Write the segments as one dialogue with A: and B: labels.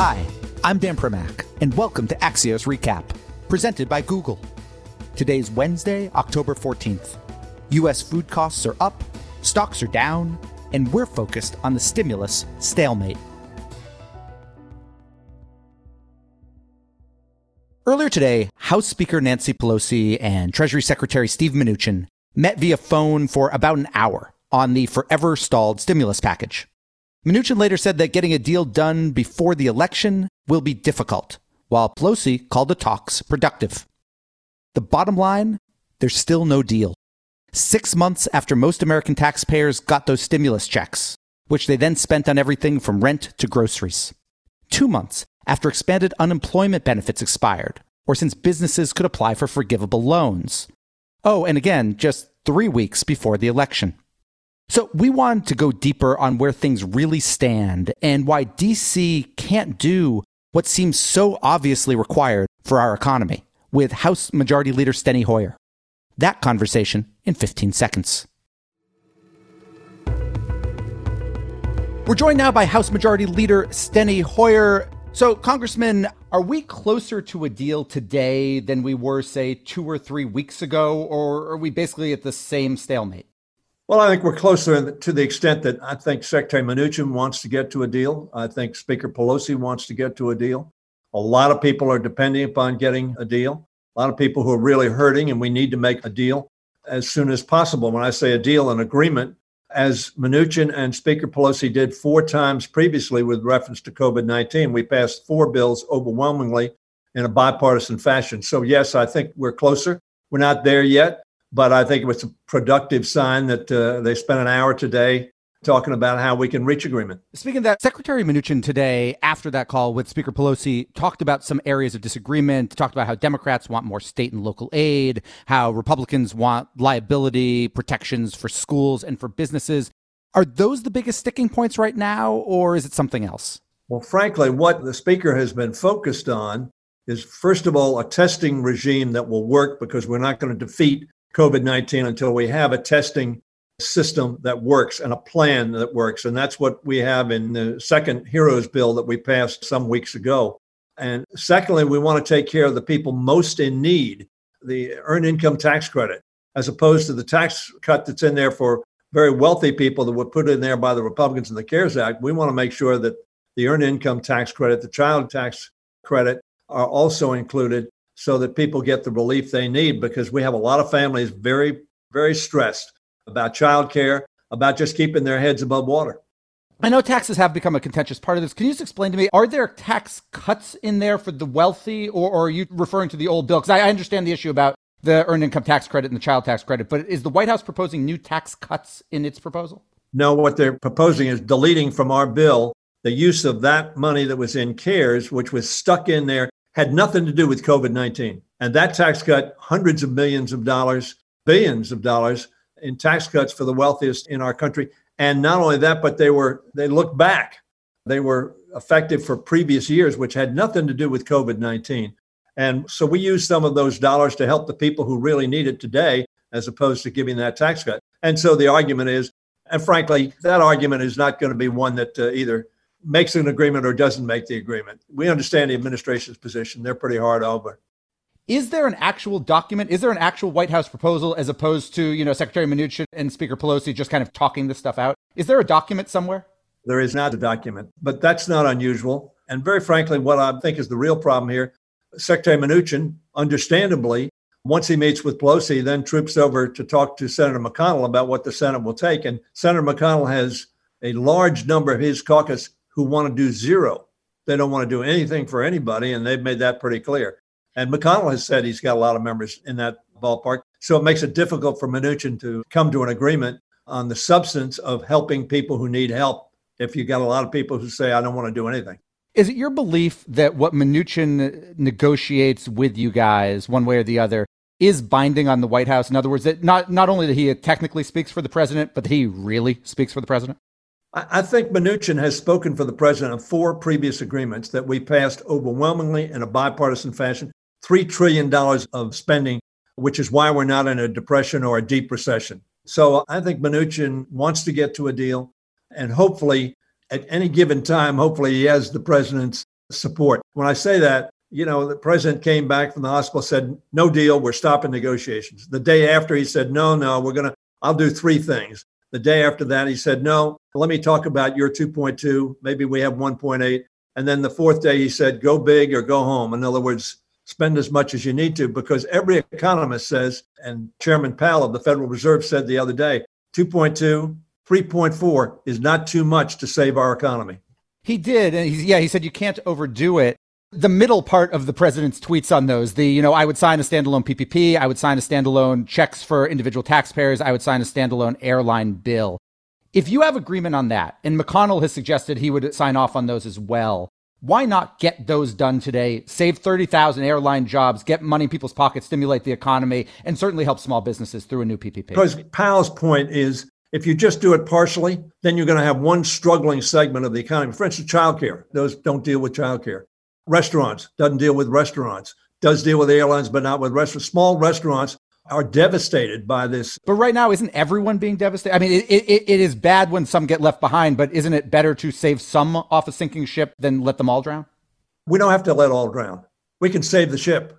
A: Hi, I'm Dan Primack, and welcome to Axios Recap, presented by Google. Today's Wednesday, October 14th. U.S. food costs are up, stocks are down, and we're focused on the stimulus stalemate. Earlier today, House Speaker Nancy Pelosi and Treasury Secretary Steve Mnuchin met via phone for about an hour on the forever stalled stimulus package. Mnuchin later said that getting a deal done before the election will be difficult, while Pelosi called the talks productive. The bottom line there's still no deal. Six months after most American taxpayers got those stimulus checks, which they then spent on everything from rent to groceries. Two months after expanded unemployment benefits expired, or since businesses could apply for forgivable loans. Oh, and again, just three weeks before the election. So we wanted to go deeper on where things really stand and why DC can't do what seems so obviously required for our economy with House Majority Leader Steny Hoyer. That conversation in 15 seconds. We're joined now by House Majority Leader Steny Hoyer. So, Congressman, are we closer to a deal today than we were, say, two or three weeks ago, or are we basically at the same stalemate?
B: Well, I think we're closer to the extent that I think Secretary Mnuchin wants to get to a deal. I think Speaker Pelosi wants to get to a deal. A lot of people are depending upon getting a deal. A lot of people who are really hurting, and we need to make a deal as soon as possible. When I say a deal, an agreement, as Mnuchin and Speaker Pelosi did four times previously with reference to COVID 19, we passed four bills overwhelmingly in a bipartisan fashion. So, yes, I think we're closer. We're not there yet but I think it was a productive sign that uh, they spent an hour today talking about how we can reach agreement.
A: Speaking of that, Secretary Mnuchin today, after that call with Speaker Pelosi, talked about some areas of disagreement, talked about how Democrats want more state and local aid, how Republicans want liability protections for schools and for businesses. Are those the biggest sticking points right now, or is it something else?
B: Well, frankly, what the Speaker has been focused on is, first of all, a testing regime that will work because we're not going to defeat COVID 19 until we have a testing system that works and a plan that works. And that's what we have in the second HEROES bill that we passed some weeks ago. And secondly, we want to take care of the people most in need, the earned income tax credit, as opposed to the tax cut that's in there for very wealthy people that were put in there by the Republicans in the CARES Act. We want to make sure that the earned income tax credit, the child tax credit are also included so that people get the relief they need because we have a lot of families very, very stressed about childcare, about just keeping their heads above water.
A: I know taxes have become a contentious part of this. Can you just explain to me, are there tax cuts in there for the wealthy, or, or are you referring to the old bill? Because I, I understand the issue about the earned income tax credit and the child tax credit, but is the White House proposing new tax cuts in its proposal?
B: No, what they're proposing is deleting from our bill the use of that money that was in CARES, which was stuck in there had nothing to do with COVID 19. And that tax cut hundreds of millions of dollars, billions of dollars in tax cuts for the wealthiest in our country. And not only that, but they were, they looked back. They were effective for previous years, which had nothing to do with COVID 19. And so we used some of those dollars to help the people who really need it today, as opposed to giving that tax cut. And so the argument is, and frankly, that argument is not going to be one that uh, either makes an agreement or doesn't make the agreement. We understand the administration's position. They're pretty hard over.
A: Is there an actual document? Is there an actual White House proposal as opposed to, you know, Secretary Mnuchin and Speaker Pelosi just kind of talking this stuff out? Is there a document somewhere?
B: There is not a document, but that's not unusual. And very frankly, what I think is the real problem here, Secretary Mnuchin, understandably, once he meets with Pelosi, then troops over to talk to Senator McConnell about what the Senate will take. And Senator McConnell has a large number of his caucus who want to do zero. They don't want to do anything for anybody, and they've made that pretty clear. And McConnell has said he's got a lot of members in that ballpark. So it makes it difficult for Mnuchin to come to an agreement on the substance of helping people who need help if you've got a lot of people who say, I don't want to do anything.
A: Is it your belief that what Mnuchin negotiates with you guys, one way or the other, is binding on the White House? In other words, that not, not only that he technically speaks for the president, but that he really speaks for the president?
B: I think Mnuchin has spoken for the president of four previous agreements that we passed overwhelmingly in a bipartisan fashion. $3 trillion of spending, which is why we're not in a depression or a deep recession. So I think Mnuchin wants to get to a deal. And hopefully, at any given time, hopefully he has the president's support. When I say that, you know, the president came back from the hospital, said, no deal, we're stopping negotiations. The day after, he said, no, no, we're going to, I'll do three things. The day after that, he said, no, let me talk about your 2.2. Maybe we have 1.8. And then the fourth day, he said, go big or go home. In other words, spend as much as you need to, because every economist says, and Chairman Powell of the Federal Reserve said the other day, 2.2, 3.4 is not too much to save our economy.
A: He did. And yeah, he said you can't overdo it the middle part of the president's tweets on those the you know i would sign a standalone ppp i would sign a standalone checks for individual taxpayers i would sign a standalone airline bill if you have agreement on that and mcconnell has suggested he would sign off on those as well why not get those done today save 30,000 airline jobs get money in people's pockets stimulate the economy and certainly help small businesses through a new ppp
B: because powell's point is if you just do it partially, then you're going to have one struggling segment of the economy. For instance, childcare. Those don't deal with childcare restaurants doesn't deal with restaurants does deal with airlines but not with restaurants small restaurants are devastated by this.
A: But right now isn't everyone being devastated? I mean it, it, it is bad when some get left behind but isn't it better to save some off a sinking ship than let them all drown?
B: We don't have to let all drown. We can save the ship.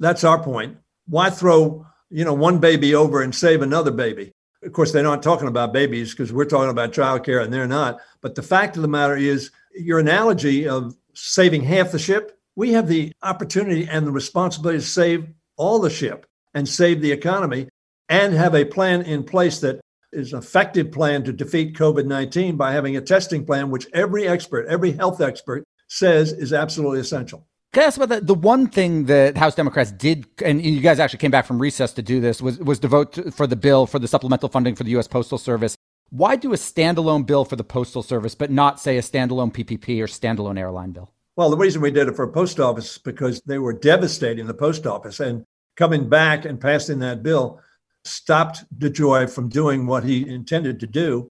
B: That's our point. Why throw you know one baby over and save another baby? Of course they're not talking about babies because we're talking about childcare and they're not. But the fact of the matter is your analogy of saving half the ship, we have the opportunity and the responsibility to save all the ship and save the economy and have a plan in place that is an effective plan to defeat COVID 19 by having a testing plan, which every expert, every health expert says is absolutely essential.
A: Can I ask about that? The one thing that House Democrats did, and you guys actually came back from recess to do this, was, was to vote for the bill for the supplemental funding for the U.S. Postal Service. Why do a standalone bill for the Postal Service, but not, say, a standalone PPP or standalone airline bill?
B: Well, the reason we did it for a post office is because they were devastating the post office. And coming back and passing that bill stopped DeJoy from doing what he intended to do.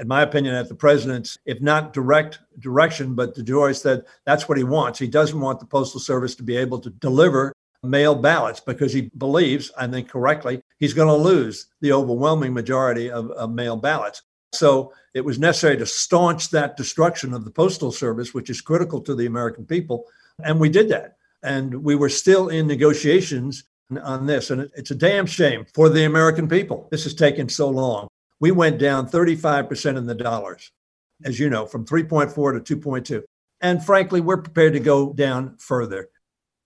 B: In my opinion, at the president's, if not direct direction, but DeJoy said that's what he wants. He doesn't want the Postal Service to be able to deliver mail ballots because he believes, I think correctly, he's going to lose the overwhelming majority of, of mail ballots. So it was necessary to staunch that destruction of the Postal Service, which is critical to the American people. And we did that. And we were still in negotiations on this. And it's a damn shame for the American people. This has taken so long. We went down 35% in the dollars, as you know, from 3.4 to 2.2. And frankly, we're prepared to go down further.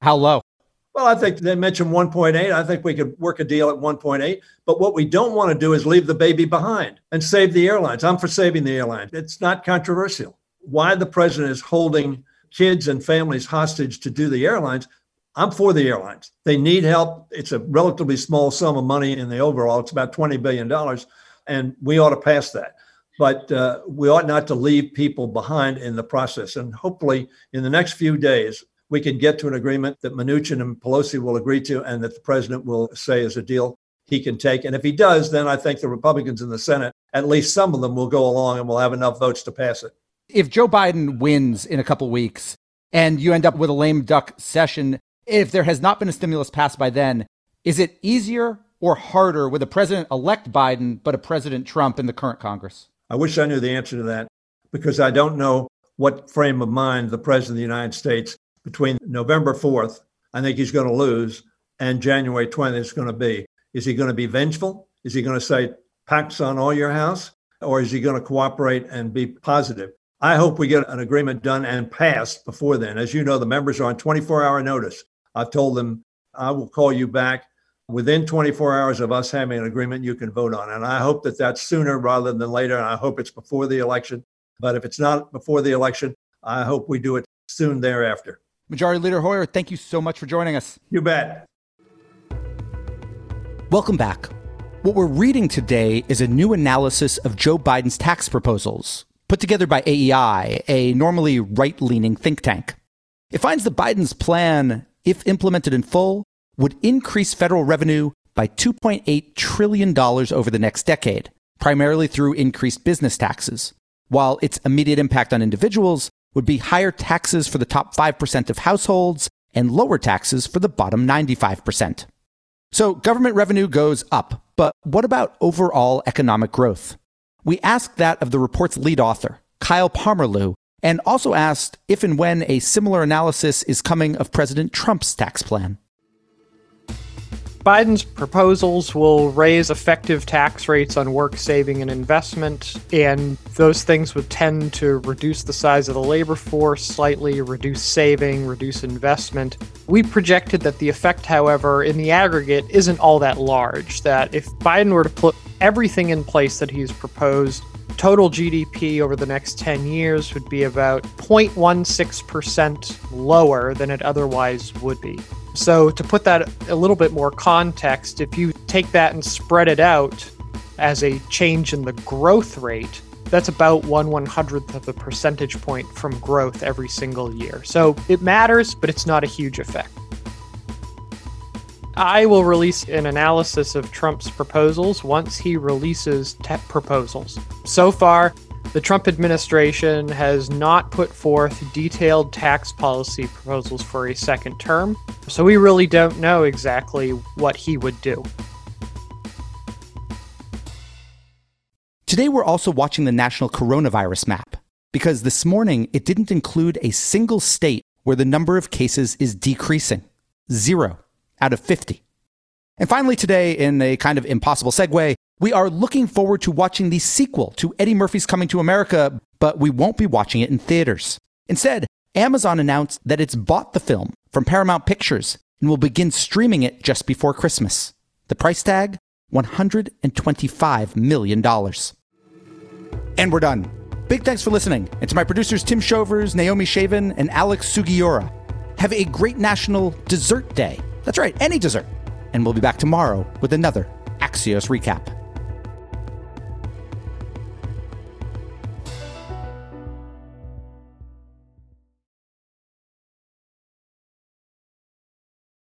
A: How low?
B: Well, I think they mentioned 1.8. I think we could work a deal at 1.8. But what we don't want to do is leave the baby behind and save the airlines. I'm for saving the airlines. It's not controversial. Why the president is holding kids and families hostage to do the airlines, I'm for the airlines. They need help. It's a relatively small sum of money in the overall. It's about $20 billion. And we ought to pass that. But uh, we ought not to leave people behind in the process. And hopefully, in the next few days, we can get to an agreement that Mnuchin and Pelosi will agree to and that the president will say is a deal he can take. And if he does, then I think the Republicans in the Senate, at least some of them, will go along and will have enough votes to pass it.
A: If Joe Biden wins in a couple weeks and you end up with a lame duck session, if there has not been a stimulus passed by then, is it easier or harder with a president elect Biden, but a President Trump in the current Congress?
B: I wish I knew the answer to that because I don't know what frame of mind the President of the United States between November 4th, I think he's going to lose, and January 20th is going to be. Is he going to be vengeful? Is he going to say, Pax on all your house? Or is he going to cooperate and be positive? I hope we get an agreement done and passed before then. As you know, the members are on 24 hour notice. I've told them I will call you back within 24 hours of us having an agreement you can vote on. And I hope that that's sooner rather than later. And I hope it's before the election. But if it's not before the election, I hope we do it soon thereafter.
A: Majority Leader Hoyer, thank you so much for joining us.
B: You bet.
A: Welcome back. What we're reading today is a new analysis of Joe Biden's tax proposals, put together by AEI, a normally right leaning think tank. It finds that Biden's plan, if implemented in full, would increase federal revenue by $2.8 trillion over the next decade, primarily through increased business taxes, while its immediate impact on individuals would be higher taxes for the top 5% of households and lower taxes for the bottom 95%. So government revenue goes up, but what about overall economic growth? We asked that of the report's lead author, Kyle Pomerleau, and also asked if and when a similar analysis is coming of President Trump's tax plan.
C: Biden's proposals will raise effective tax rates on work saving and investment, and those things would tend to reduce the size of the labor force slightly, reduce saving, reduce investment. We projected that the effect, however, in the aggregate isn't all that large, that if Biden were to put everything in place that he's proposed, total GDP over the next 10 years would be about 0.16% lower than it otherwise would be. So, to put that a little bit more context, if you take that and spread it out as a change in the growth rate, that's about one one hundredth of a percentage point from growth every single year. So it matters, but it's not a huge effect. I will release an analysis of Trump's proposals once he releases te- proposals. So far, the Trump administration has not put forth detailed tax policy proposals for a second term, so we really don't know exactly what he would do.
A: Today, we're also watching the national coronavirus map because this morning it didn't include a single state where the number of cases is decreasing zero out of 50. And finally, today, in a kind of impossible segue, we are looking forward to watching the sequel to Eddie Murphy's Coming to America, but we won't be watching it in theaters. Instead, Amazon announced that it's bought the film from Paramount Pictures and will begin streaming it just before Christmas. The price tag $125 million. And we're done. Big thanks for listening. And to my producers Tim Shovers, Naomi Shavin, and Alex Sugiura. Have a great National Dessert Day. That's right, any dessert. And we'll be back tomorrow with another Axios recap.